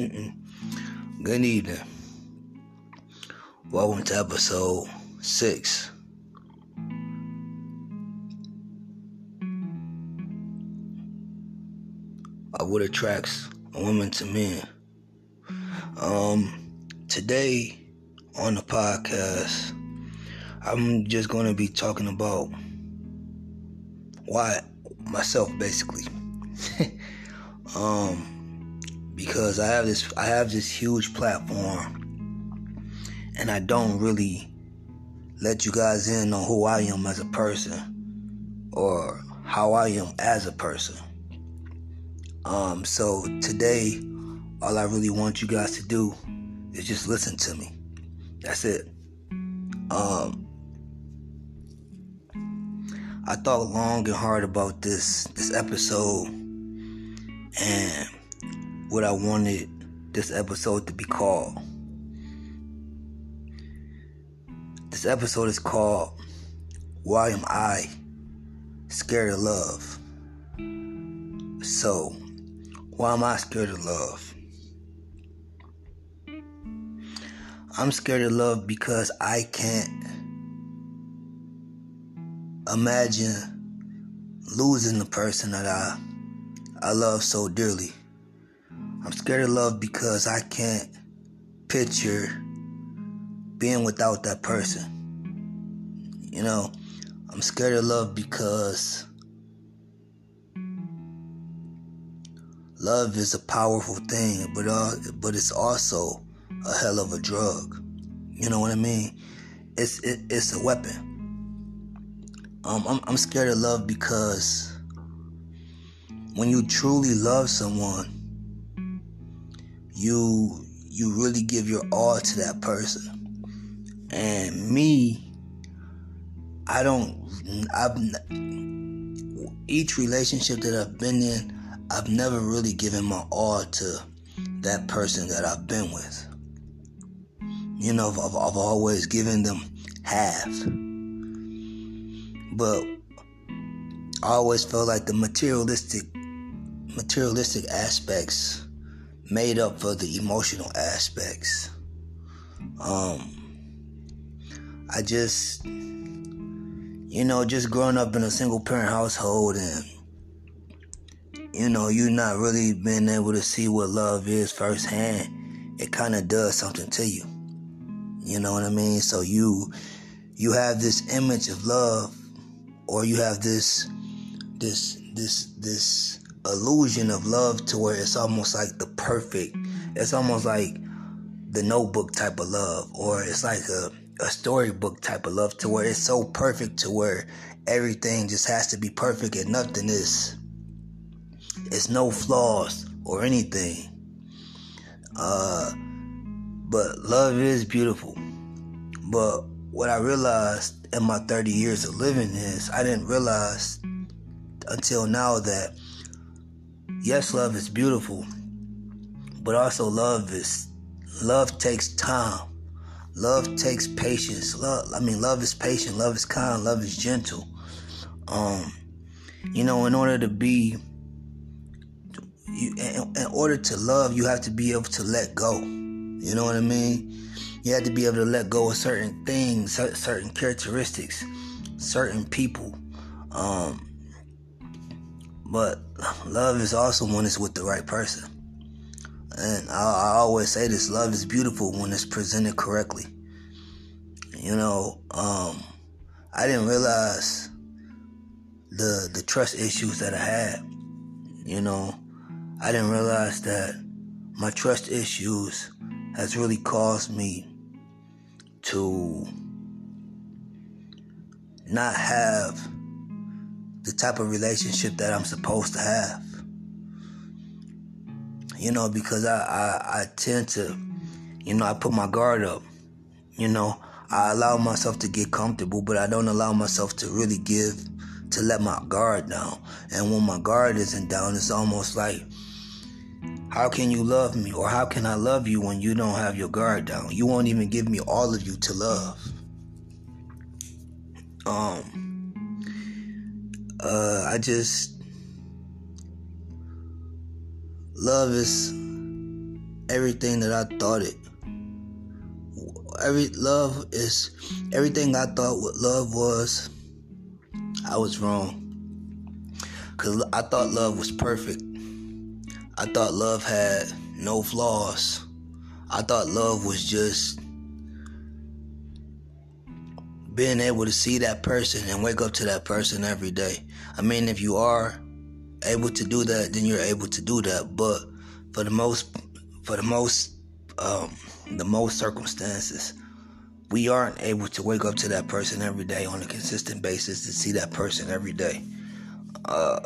Good evening. Welcome to episode six. Of what attracts a woman to men. Um, today on the podcast, I'm just going to be talking about why myself, basically. um, because I have this, I have this huge platform, and I don't really let you guys in on who I am as a person or how I am as a person. Um, so today, all I really want you guys to do is just listen to me. That's it. Um, I thought long and hard about this this episode and what I wanted this episode to be called. This episode is called Why Am I Scared of Love? So, why am I scared of love? I'm scared of love because I can't imagine losing the person that I I love so dearly. I'm scared of love because I can't picture being without that person. You know, I'm scared of love because love is a powerful thing, but uh, but it's also a hell of a drug. You know what I mean? It's it, it's a weapon. Um, I'm I'm scared of love because when you truly love someone, you you really give your all to that person. And me, I don't. I've each relationship that I've been in, I've never really given my all to that person that I've been with. You know, I've, I've always given them half. But I always felt like the materialistic materialistic aspects made up for the emotional aspects. Um I just you know, just growing up in a single parent household and you know, you not really being able to see what love is firsthand, it kind of does something to you. You know what I mean? So you you have this image of love or you have this this this this illusion of love to where it's almost like the perfect it's almost like the notebook type of love or it's like a, a storybook type of love to where it's so perfect to where everything just has to be perfect and nothing is it's no flaws or anything. Uh but love is beautiful. But what I realized in my 30 years of living is I didn't realize until now that yes, love is beautiful, but also love is love takes time. Love takes patience. Love, I mean, love is patient. Love is kind. Love is gentle. Um, you know, in order to be, you, in, in order to love, you have to be able to let go. You know what I mean? You have to be able to let go of certain things, certain characteristics, certain people. Um, but love is also when it's with the right person. And I, I always say this love is beautiful when it's presented correctly. You know, um, I didn't realize the the trust issues that I had. You know, I didn't realize that my trust issues has really caused me to not have the type of relationship that I'm supposed to have. You know, because I, I, I tend to, you know, I put my guard up. You know, I allow myself to get comfortable, but I don't allow myself to really give, to let my guard down. And when my guard isn't down, it's almost like, how can you love me? Or how can I love you when you don't have your guard down? You won't even give me all of you to love. Um, uh, I just love is everything that I thought it. Every love is everything I thought what love was. I was wrong. Cause I thought love was perfect. I thought love had no flaws. I thought love was just being able to see that person and wake up to that person every day. I mean, if you are able to do that, then you're able to do that. But for the most, for the most, um, the most circumstances, we aren't able to wake up to that person every day on a consistent basis to see that person every day. Uh,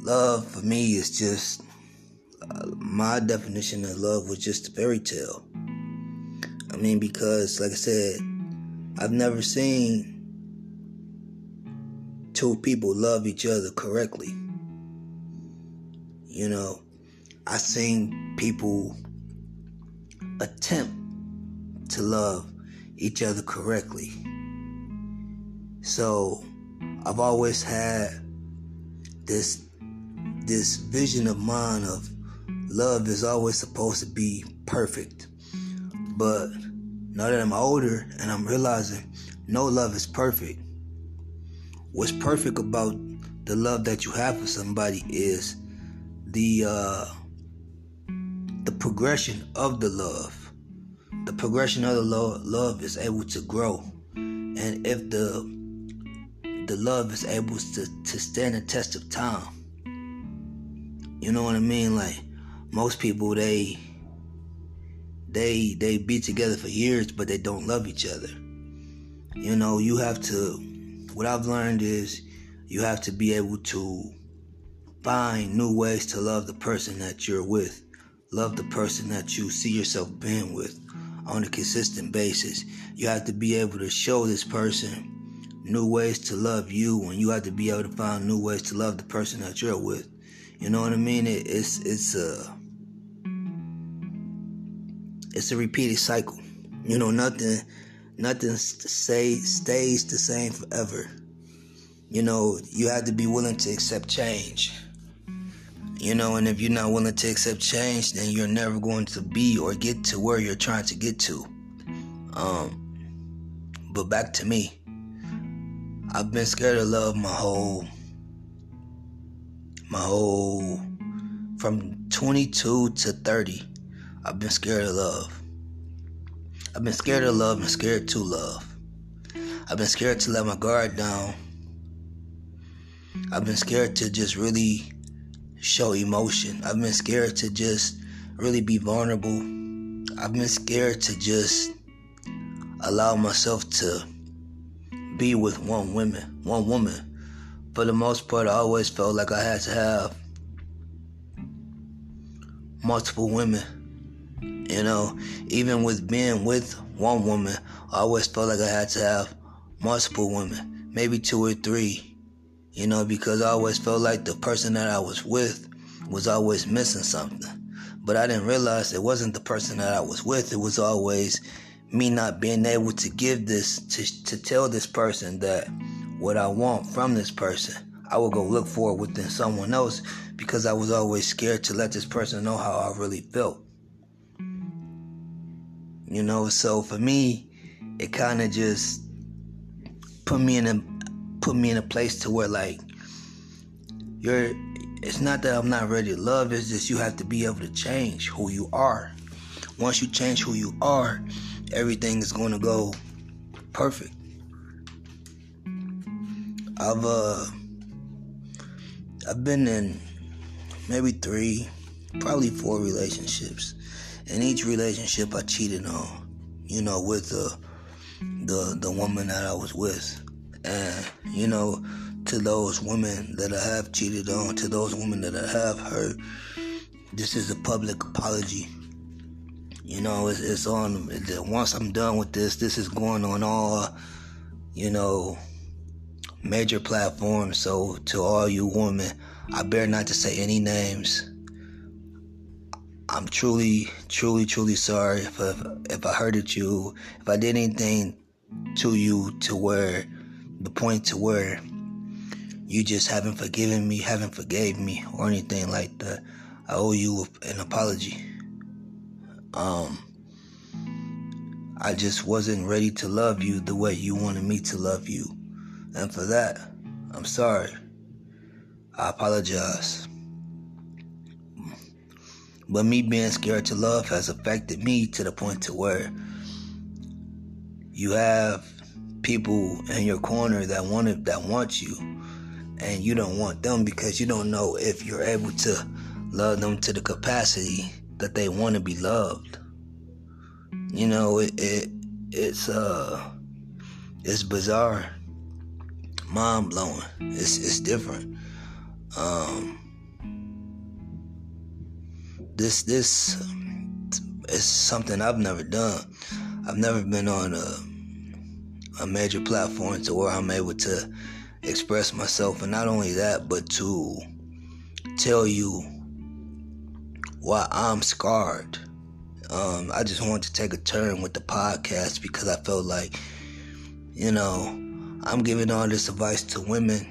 love for me is just uh, my definition of love was just a fairy tale. I mean, because like I said, I've never seen two people love each other correctly. You know, I've seen people attempt to love each other correctly. So I've always had this this vision of mine of love is always supposed to be perfect. But now that I'm older and I'm realizing no love is perfect. What's perfect about the love that you have for somebody is the uh, the progression of the love the progression of the love, love is able to grow. And if the the love is able to, to stand the test of time. You know what I mean? Like most people they they they be together for years but they don't love each other. You know, you have to what I've learned is you have to be able to find new ways to love the person that you're with. Love the person that you see yourself being with on a consistent basis. You have to be able to show this person new ways to love you, and you have to be able to find new ways to love the person that you're with. You know what I mean? It, it's it's a it's a repeated cycle. You know, nothing nothing stays the same forever. You know, you have to be willing to accept change. You know, and if you're not willing to accept change, then you're never going to be or get to where you're trying to get to. Um, but back to me. I've been scared of love my whole my whole from 22 to 30. I've been scared of love. I've been scared of love and scared to love. I've been scared to let my guard down. I've been scared to just really show emotion. I've been scared to just really be vulnerable. I've been scared to just allow myself to be with one woman, one woman. For the most part, I always felt like I had to have multiple women. You know, even with being with one woman, I always felt like I had to have multiple women, maybe two or three you know, because I always felt like the person that I was with was always missing something. But I didn't realize it wasn't the person that I was with, it was always me not being able to give this, to, to tell this person that what I want from this person, I would go look for it within someone else because I was always scared to let this person know how I really felt. You know, so for me, it kind of just put me in a put me in a place to where like you're it's not that I'm not ready to love, it's just you have to be able to change who you are. Once you change who you are, everything is gonna go perfect. I've uh I've been in maybe three, probably four relationships. In each relationship I cheated on, you know, with the the the woman that I was with. And, you know, to those women that I have cheated on, to those women that I have hurt, this is a public apology. You know, it's, it's on, once I'm done with this, this is going on all, you know, major platforms. So to all you women, I bear not to say any names. I'm truly, truly, truly sorry if I, if I hurted you, if I did anything to you to where the point to where you just haven't forgiven me, haven't forgave me, or anything like that. I owe you an apology. Um, I just wasn't ready to love you the way you wanted me to love you. And for that, I'm sorry. I apologize. But me being scared to love has affected me to the point to where you have people in your corner that want it, that want you, and you don't want them because you don't know if you're able to love them to the capacity that they want to be loved. You know, it, it it's uh it's bizarre, mind blowing. It's it's different. Um, this this is something I've never done. I've never been on a a major platform to where I'm able to express myself, and not only that, but to tell you why I'm scarred. Um, I just wanted to take a turn with the podcast because I felt like, you know, I'm giving all this advice to women,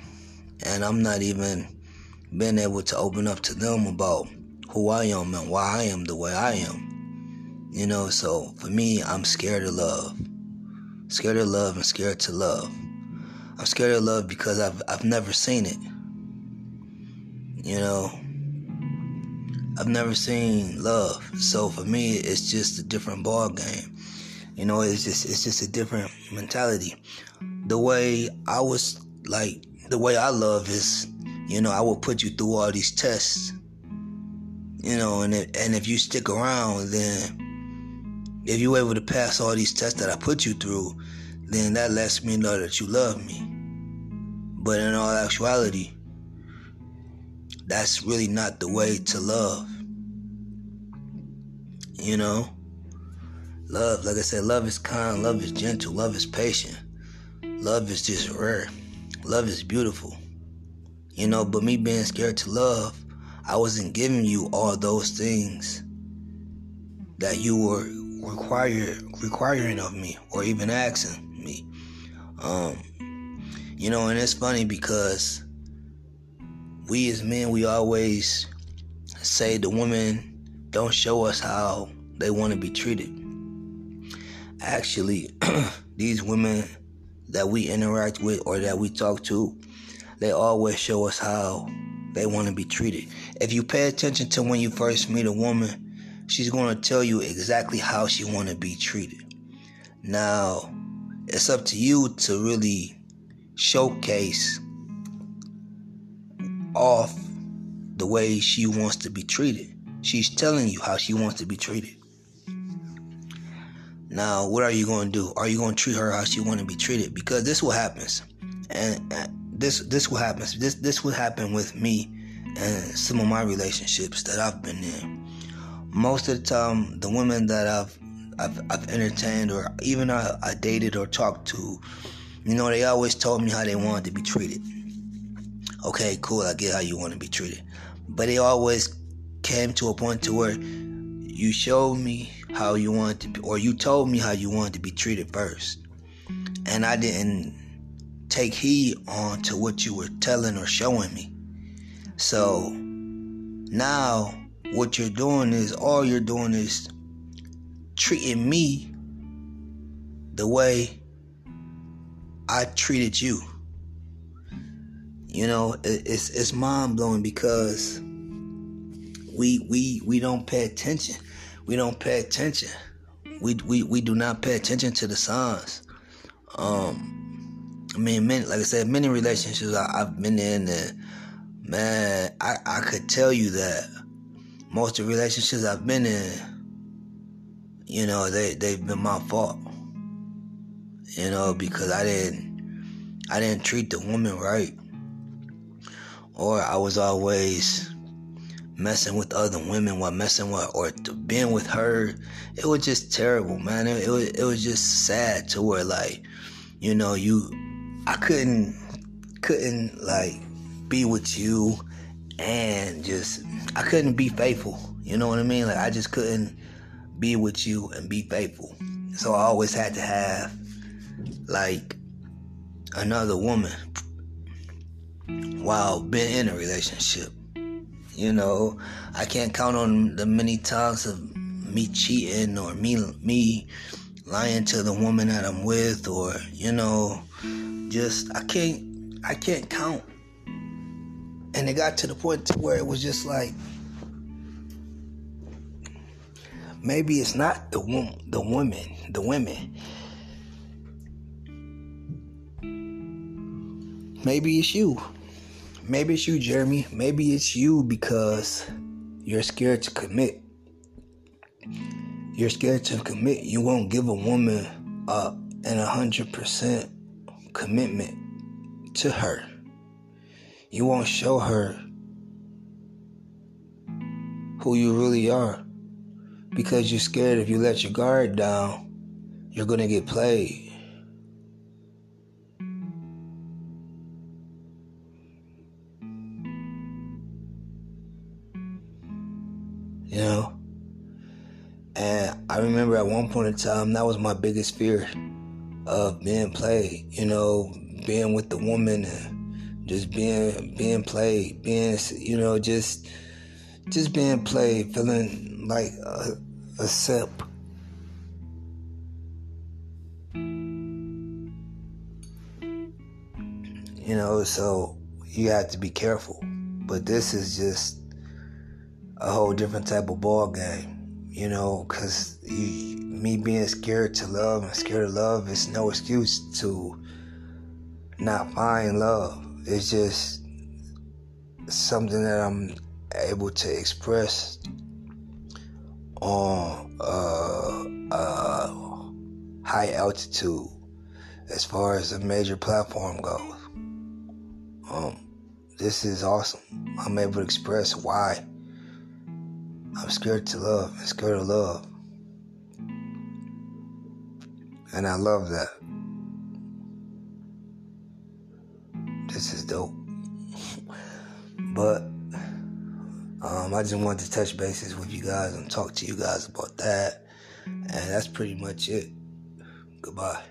and I'm not even being able to open up to them about who I am and why I am the way I am. You know, so for me, I'm scared of love. Scared of love and scared to love. I'm scared of love because I've I've never seen it. You know, I've never seen love. So for me, it's just a different ball game. You know, it's just it's just a different mentality. The way I was like the way I love is, you know, I will put you through all these tests you know, and if, and if you stick around, then if you're able to pass all these tests that I put you through, then that lets me know that you love me. But in all actuality, that's really not the way to love. You know? Love, like I said, love is kind, love is gentle, love is patient. Love is just rare. Love is beautiful. You know, but me being scared to love, I wasn't giving you all those things that you were require, requiring of me or even asking me. Um, you know, and it's funny because we as men, we always say the women don't show us how they want to be treated. Actually, these women that we interact with or that we talk to, they always show us how they want to be treated. If you pay attention to when you first meet a woman, she's going to tell you exactly how she want to be treated. Now, it's up to you to really showcase off the way she wants to be treated. She's telling you how she wants to be treated. Now, what are you going to do? Are you going to treat her how she want to be treated? Because this is what happens, and, this this what happens. This this what happened with me and some of my relationships that I've been in. Most of the time, the women that I've I've, I've entertained or even I, I dated or talked to, you know, they always told me how they wanted to be treated. Okay, cool, I get how you want to be treated, but they always came to a point to where you showed me how you wanted to be, or you told me how you wanted to be treated first, and I didn't take heed on to what you were telling or showing me. So now what you're doing is all you're doing is treating me the way I treated you. You know, it's it's mind blowing because we we we don't pay attention. We don't pay attention. We we we do not pay attention to the signs. Um, I mean, many, like I said, many relationships I, have been in, and man, I, I could tell you that most of the relationships I've been in, you know, they they've been my fault. You know, because I didn't I didn't treat the woman right. Or I was always messing with other women while messing with or being with her. It was just terrible, man. It, it was it was just sad to where like, you know, you I couldn't couldn't like be with you and just I couldn't be faithful. You know what I mean? Like I just couldn't be with you and be faithful. So I always had to have like another woman while being in a relationship. You know, I can't count on the many times of me cheating or me me lying to the woman that I'm with or you know just I can't I can't count. And it got to the point to where it was just like maybe it's not the woman the women the women. Maybe it's you. Maybe it's you jeremy. Maybe it's you because you're scared to commit. You're scared to commit. You won't give a woman up and a hundred percent commitment to her you won't show her who you really are because you're scared if you let your guard down, you're going to get played. You know? And I remember at one point in time, that was my biggest fear of being played, you know, being with the woman just being being played, being you know just just being played, feeling like a, a sip. You know, so you have to be careful. But this is just a whole different type of ball game, you know, because me being scared to love and scared of love is no excuse to not find love it's just something that I'm able to express on uh, uh, high altitude as far as a major platform goes. Um, this is awesome. I'm able to express why I'm scared to love and scared of love. And I love that. this is dope. but um, I just wanted to touch bases with you guys and talk to you guys about that. And that's pretty much it. Goodbye.